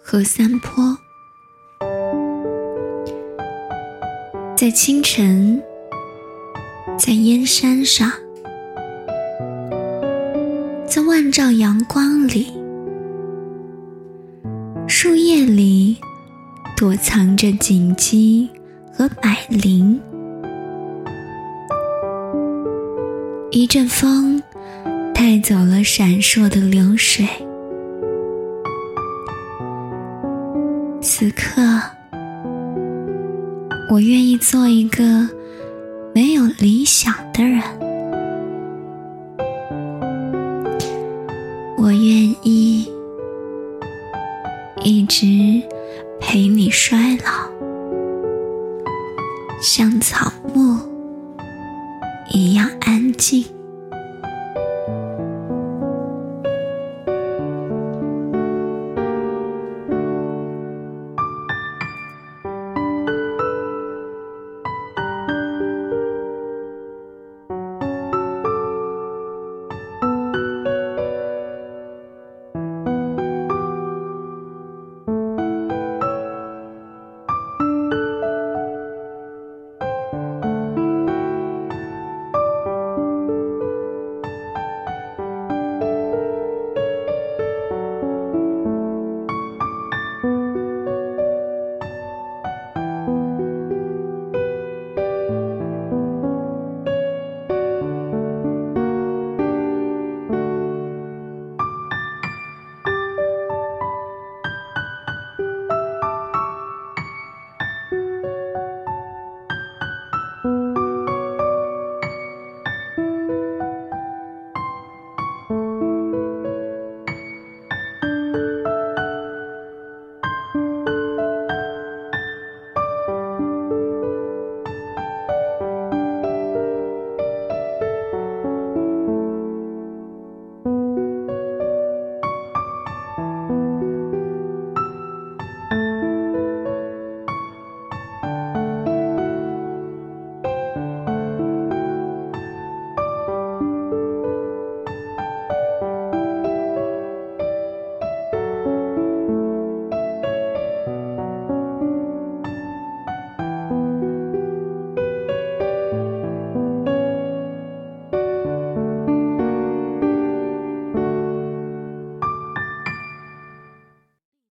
和山坡。在清晨，在燕山上，在万丈阳光里，树叶里躲藏着锦鸡和百灵。一阵风带走了闪烁的流水，此刻，我愿意做一个没有理想的人，我愿意一直陪你衰老，像草木。一样安静。